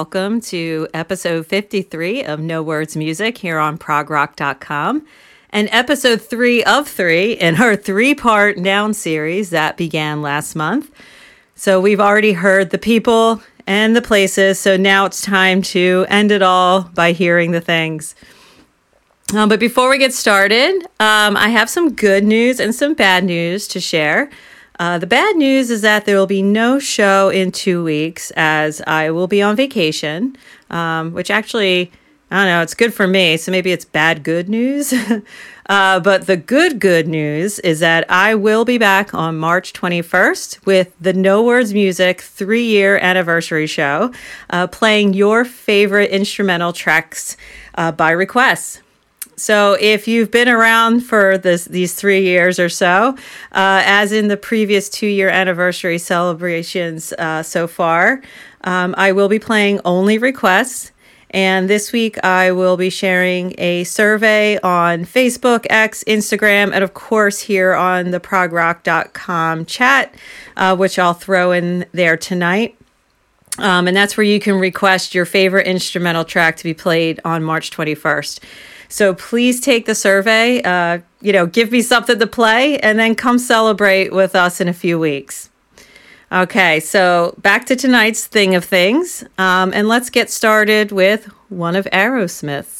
welcome to episode 53 of No Words Music here on progrock.com and episode three of three in our three part noun series that began last month. So we've already heard the people and the places, so now it's time to end it all by hearing the things. Um, but before we get started, um, I have some good news and some bad news to share. Uh, the bad news is that there will be no show in two weeks as I will be on vacation, um, which actually, I don't know, it's good for me. So maybe it's bad good news. uh, but the good, good news is that I will be back on March 21st with the No Words Music three year anniversary show, uh, playing your favorite instrumental tracks uh, by request. So if you've been around for this, these three years or so, uh, as in the previous two year anniversary celebrations uh, so far, um, I will be playing only requests. And this week I will be sharing a survey on Facebook, X, Instagram, and of course here on the progrock.com chat, uh, which I'll throw in there tonight. Um, and that's where you can request your favorite instrumental track to be played on March 21st. So please take the survey. Uh, you know, give me something to play, and then come celebrate with us in a few weeks. Okay, so back to tonight's thing of things, um, and let's get started with one of Aerosmith's.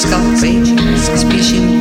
скалпечи, спящим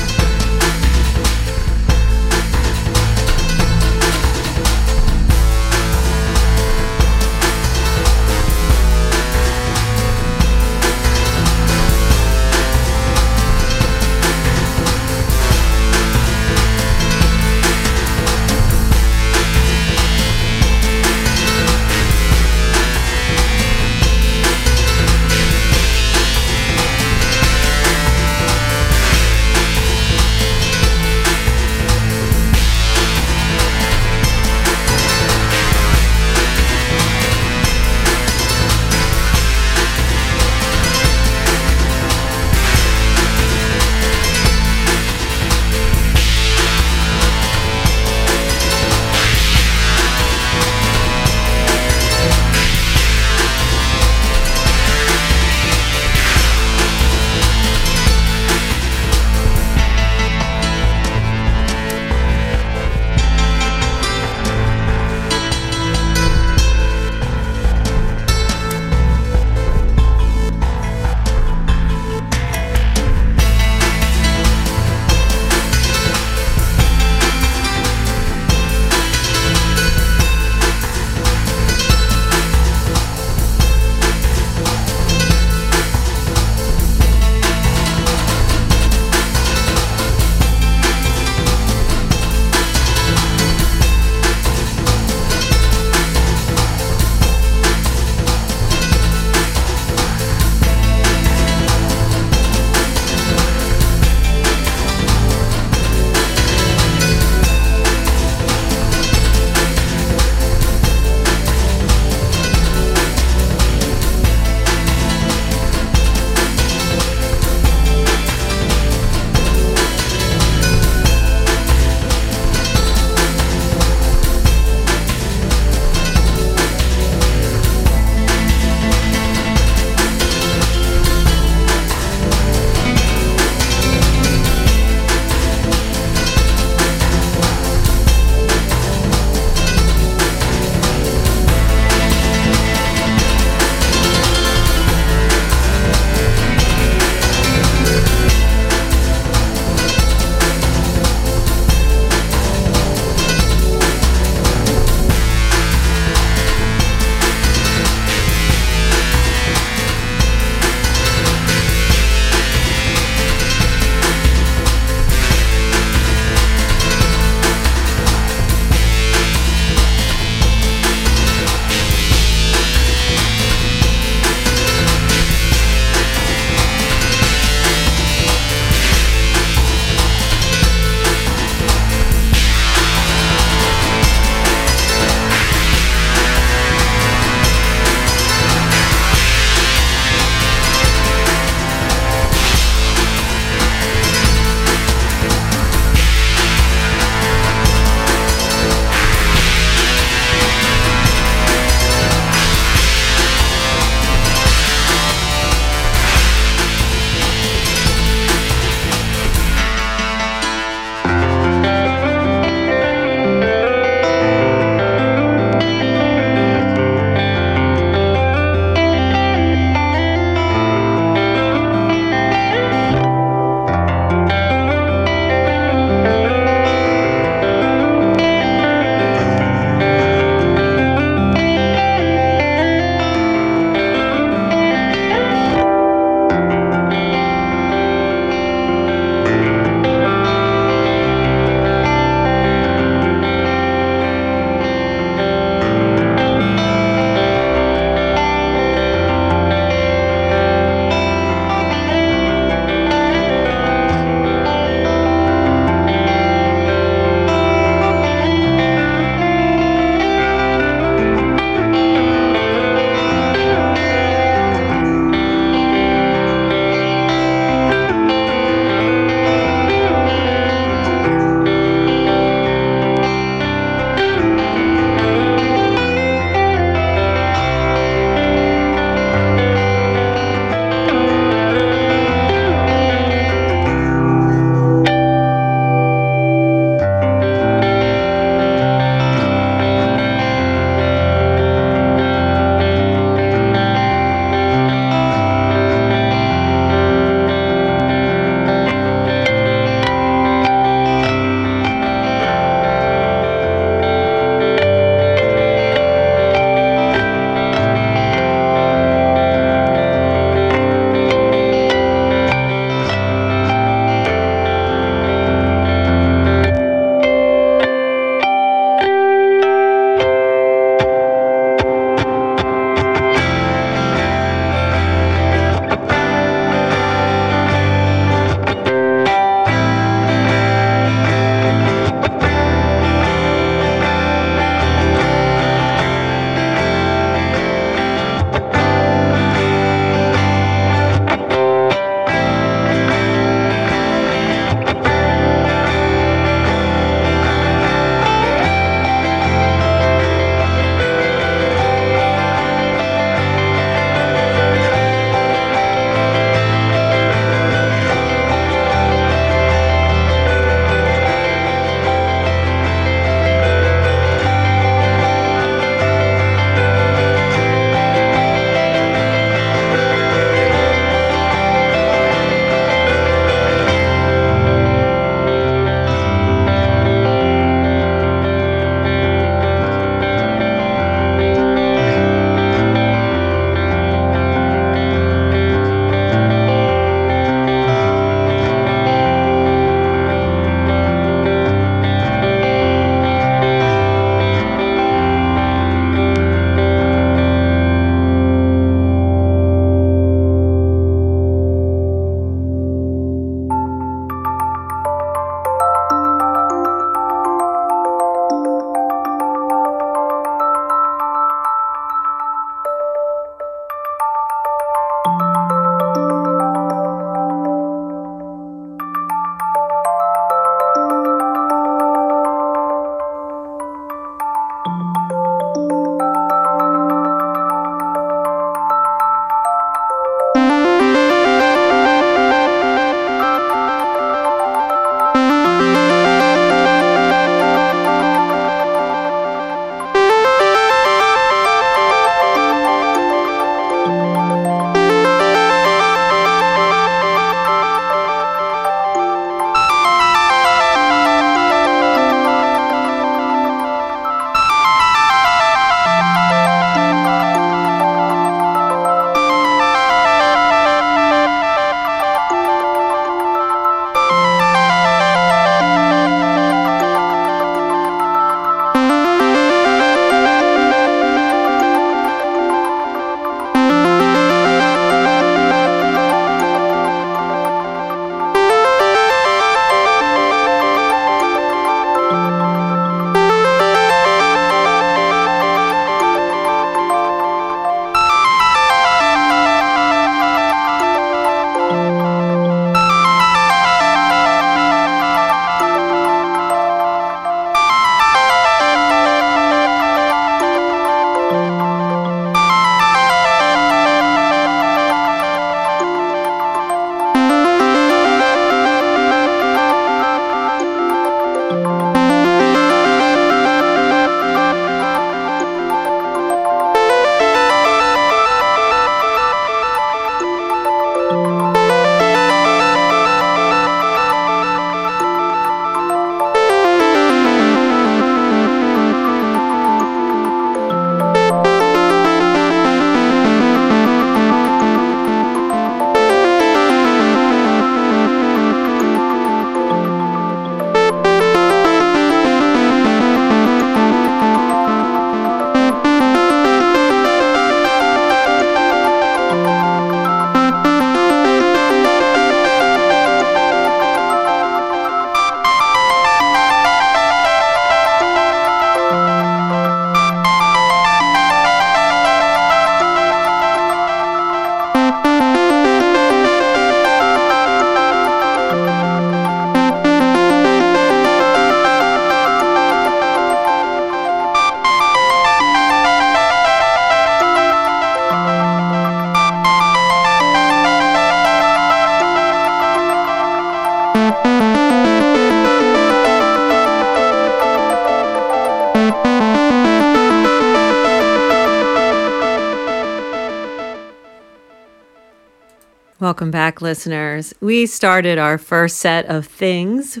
Welcome back, listeners. We started our first set of things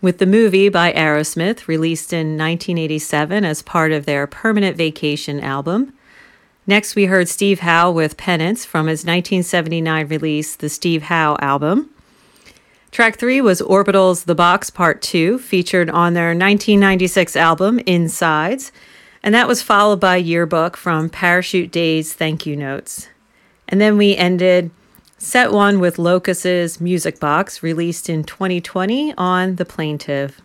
with the movie by Aerosmith, released in 1987 as part of their Permanent Vacation album. Next, we heard Steve Howe with Pennants from his 1979 release, the Steve Howe album. Track three was Orbital's The Box Part 2, featured on their 1996 album, In Sides, and that was followed by Yearbook from Parachute Day's Thank You Notes. And then we ended Set one with Locust's Music Box, released in 2020 on The Plaintive.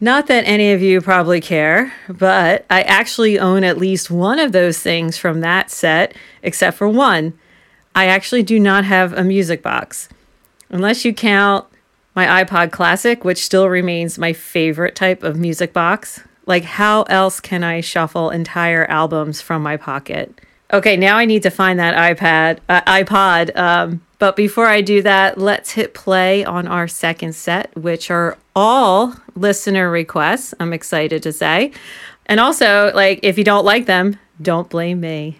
Not that any of you probably care, but I actually own at least one of those things from that set, except for one. I actually do not have a music box. Unless you count my iPod Classic, which still remains my favorite type of music box. Like, how else can I shuffle entire albums from my pocket? Okay, now I need to find that iPad, uh, iPod. Um, but before I do that, let's hit play on our second set, which are all listener requests. I'm excited to say. And also, like, if you don't like them, don't blame me.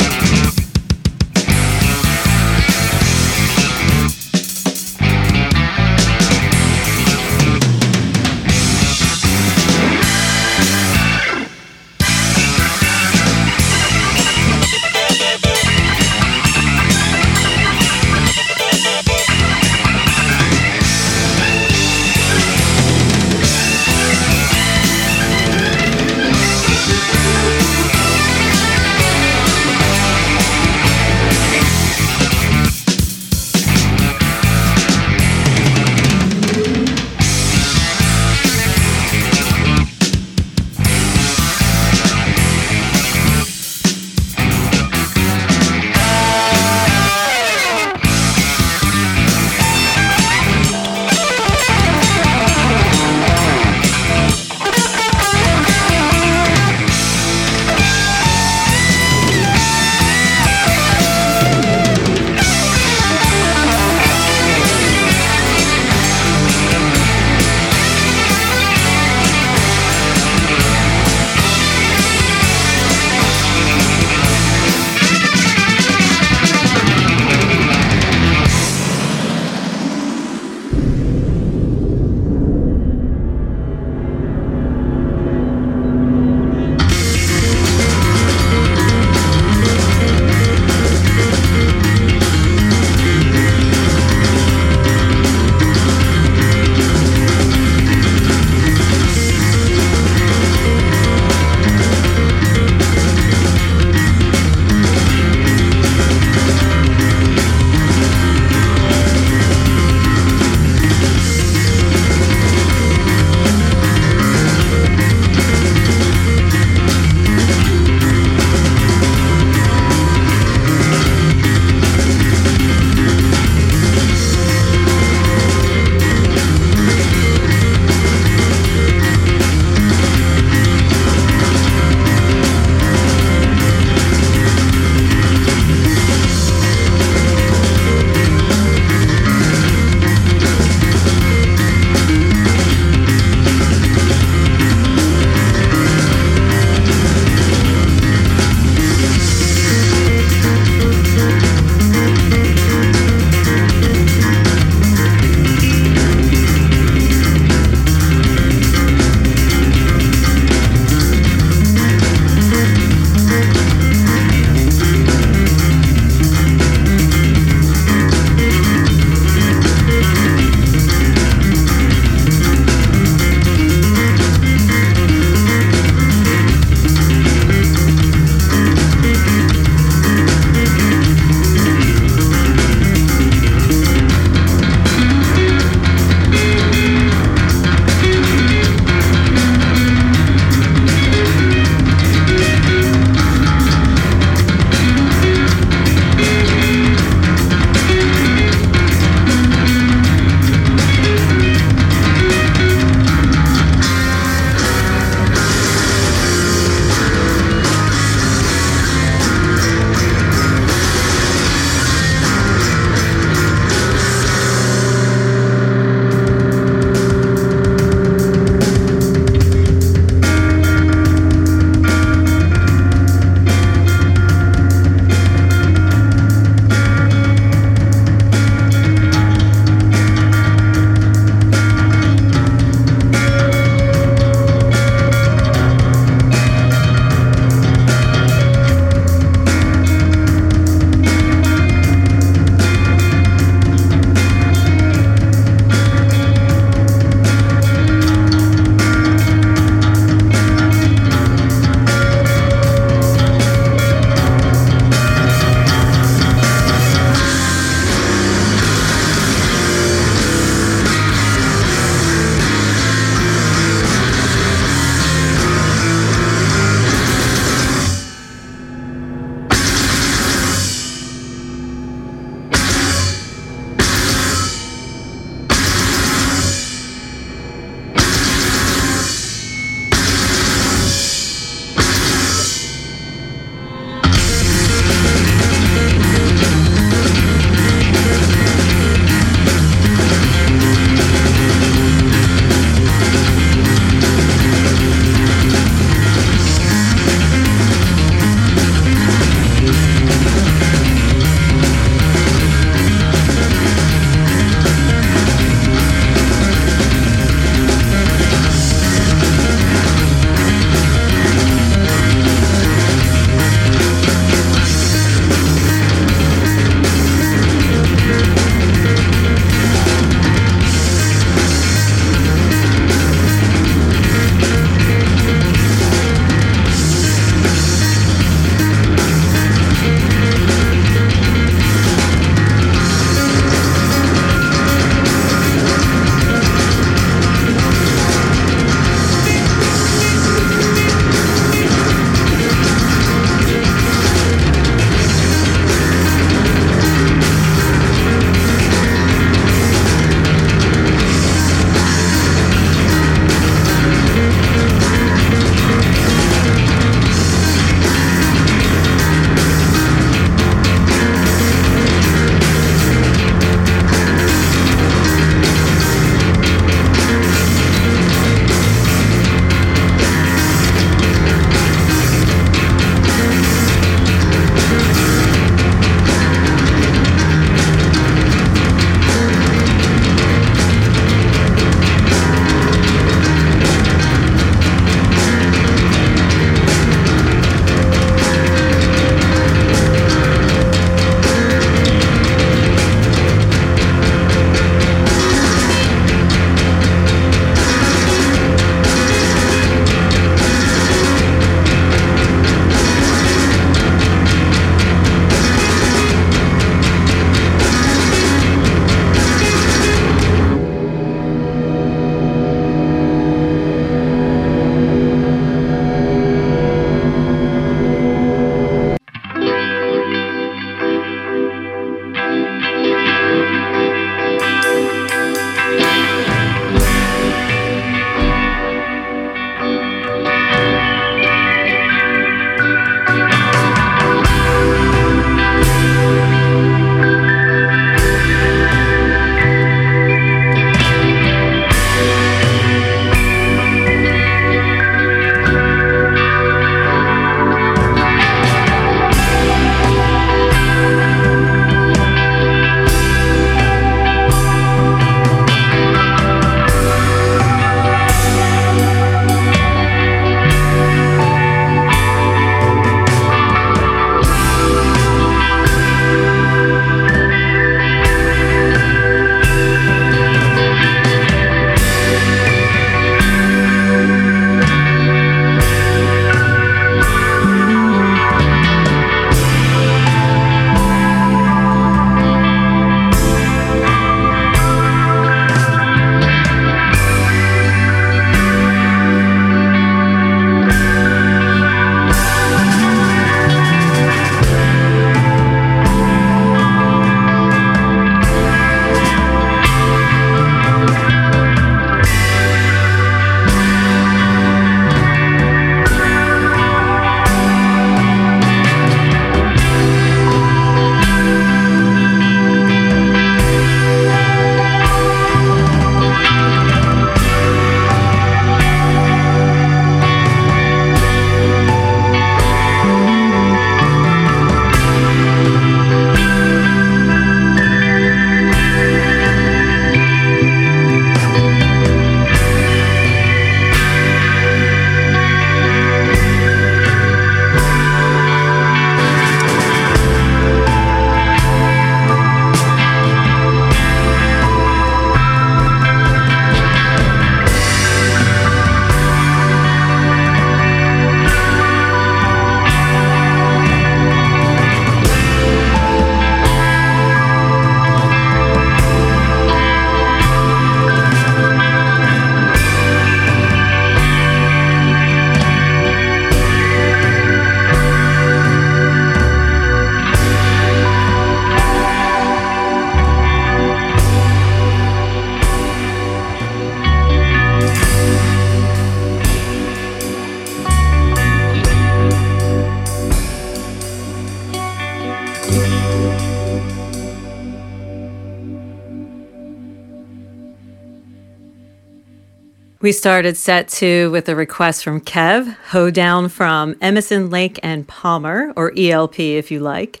We started set two with a request from Kev, Hoedown from Emerson, Lake and Palmer, or ELP if you like.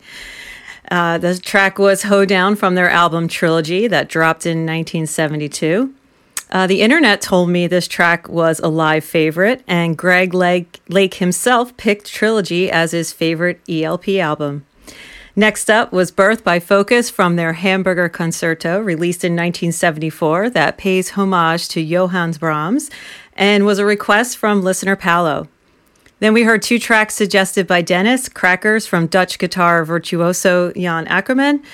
Uh, the track was Hoedown from their album Trilogy that dropped in 1972. Uh, the internet told me this track was a live favorite, and Greg Lake, Lake himself picked Trilogy as his favorite ELP album. Next up was Birth by Focus from their Hamburger Concerto, released in 1974, that pays homage to Johannes Brahms and was a request from listener Paolo. Then we heard two tracks suggested by Dennis Crackers from Dutch guitar virtuoso Jan Akkerman,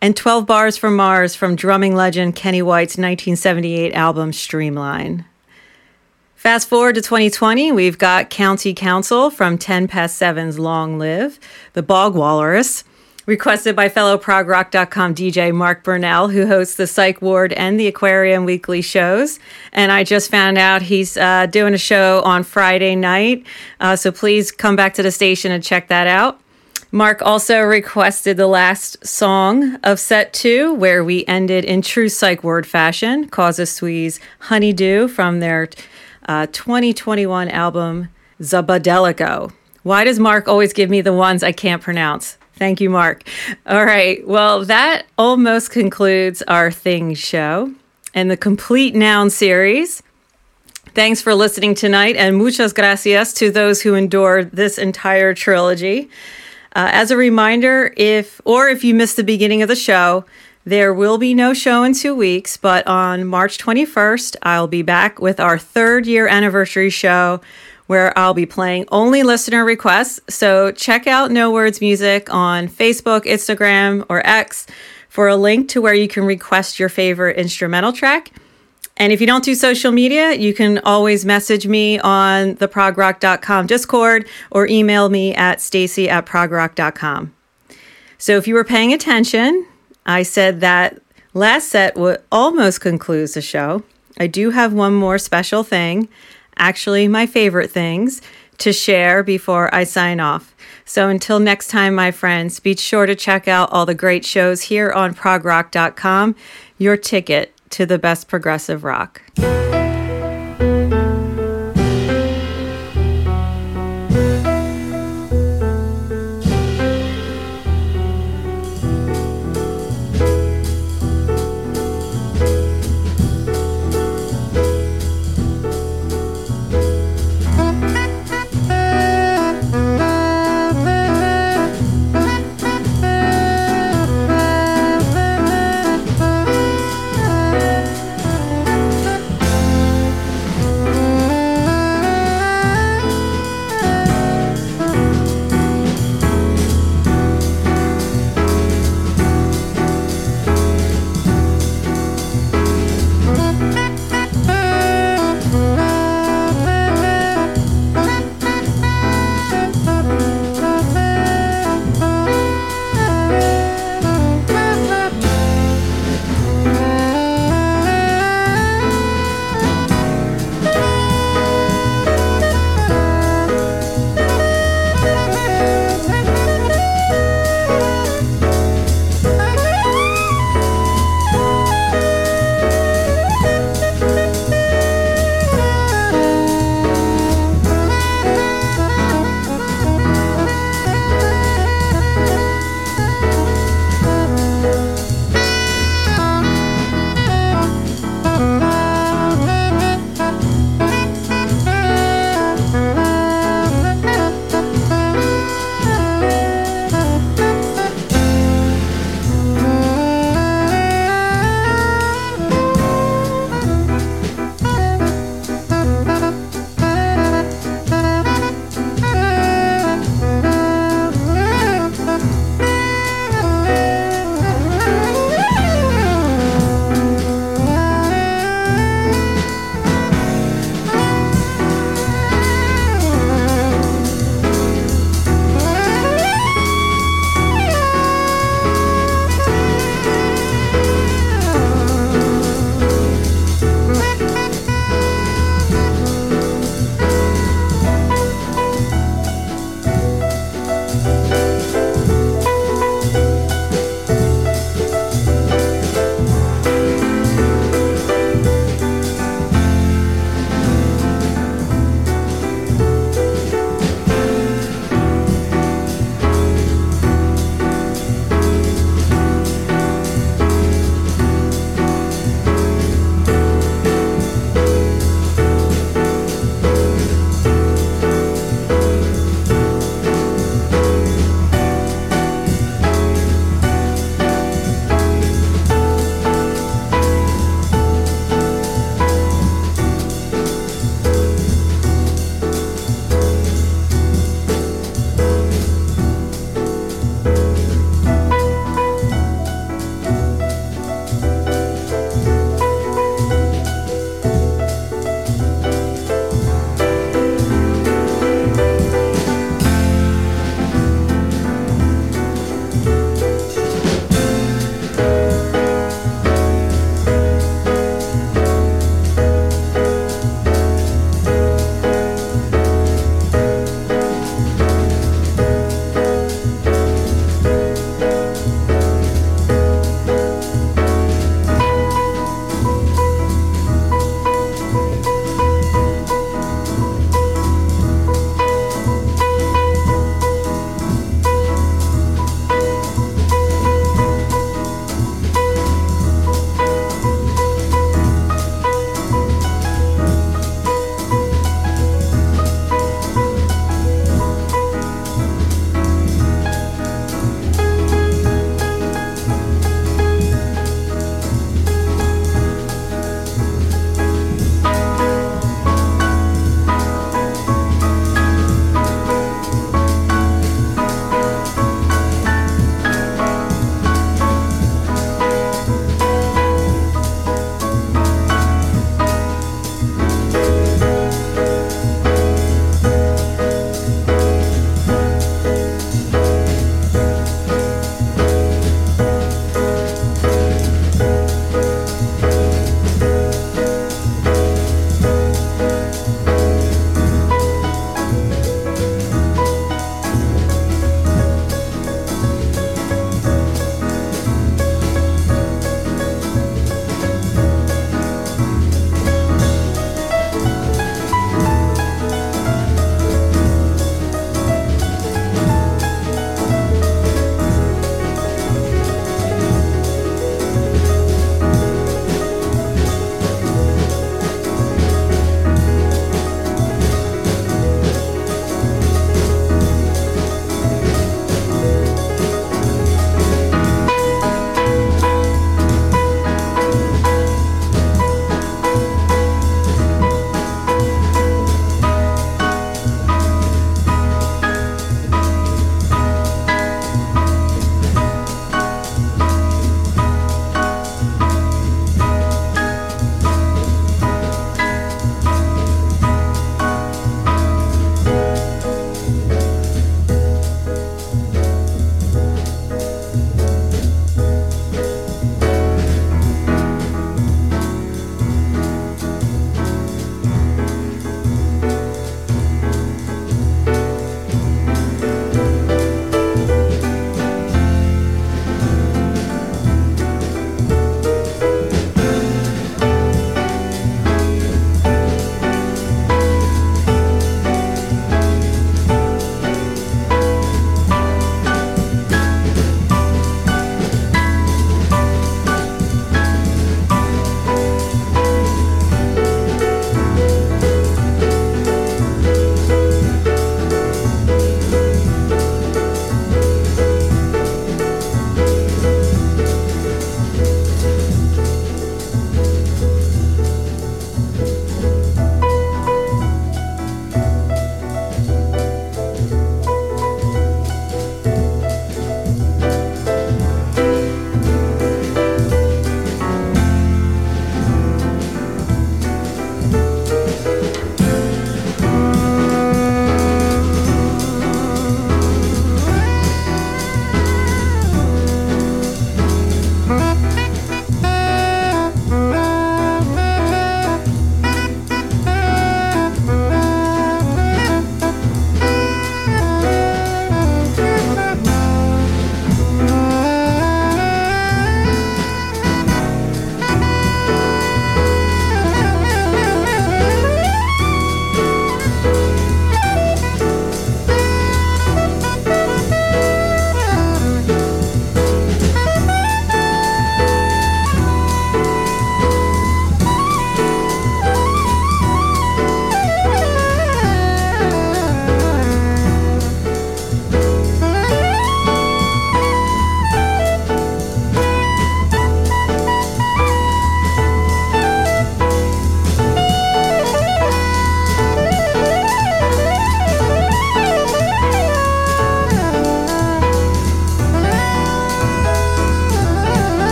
and 12 Bars from Mars from drumming legend Lenny White's 1978 album Streamline. Fast forward to 2020, we've got County Council from 10 Past 7's Long Live, The Bogwalrus, requested by fellow progrock.com DJ Mark Burnell, who hosts the Psych Ward and the Aquarium weekly shows. And I just found out he's uh, doing a show on Friday night. Uh, so please come back to the station and check that out. Mark also requested the last song of set two, where we ended in true Psych Ward fashion, Causa Sui's Honeydew from their uh, 2021 album, Szabodelico. Why does Mark always give me the ones I can't pronounce? Thank you, Mark. All right. Well, that almost concludes our Things show and the complete noun series. Thanks for listening tonight, and muchas gracias to those who endured this entire trilogy. Uh, as a reminder, if or if you missed the beginning of the show, there will be no show in two weeks, but on March 21st, I'll be back with our third year anniversary show where I'll be playing only listener requests. So check out No Words Music on Facebook, Instagram, or X for a link to where you can request your favorite instrumental track. And if you don't do social media, you can always message me on the progrock.com Discord or email me at stacy at progrock.com. So if you were paying attention, I said that last set would almost concludes the show. I do have one more special thing actually my favorite things to share before I sign off. So until next time, my friends, be sure to check out all the great shows here on progrock.com, your ticket to the best progressive rock.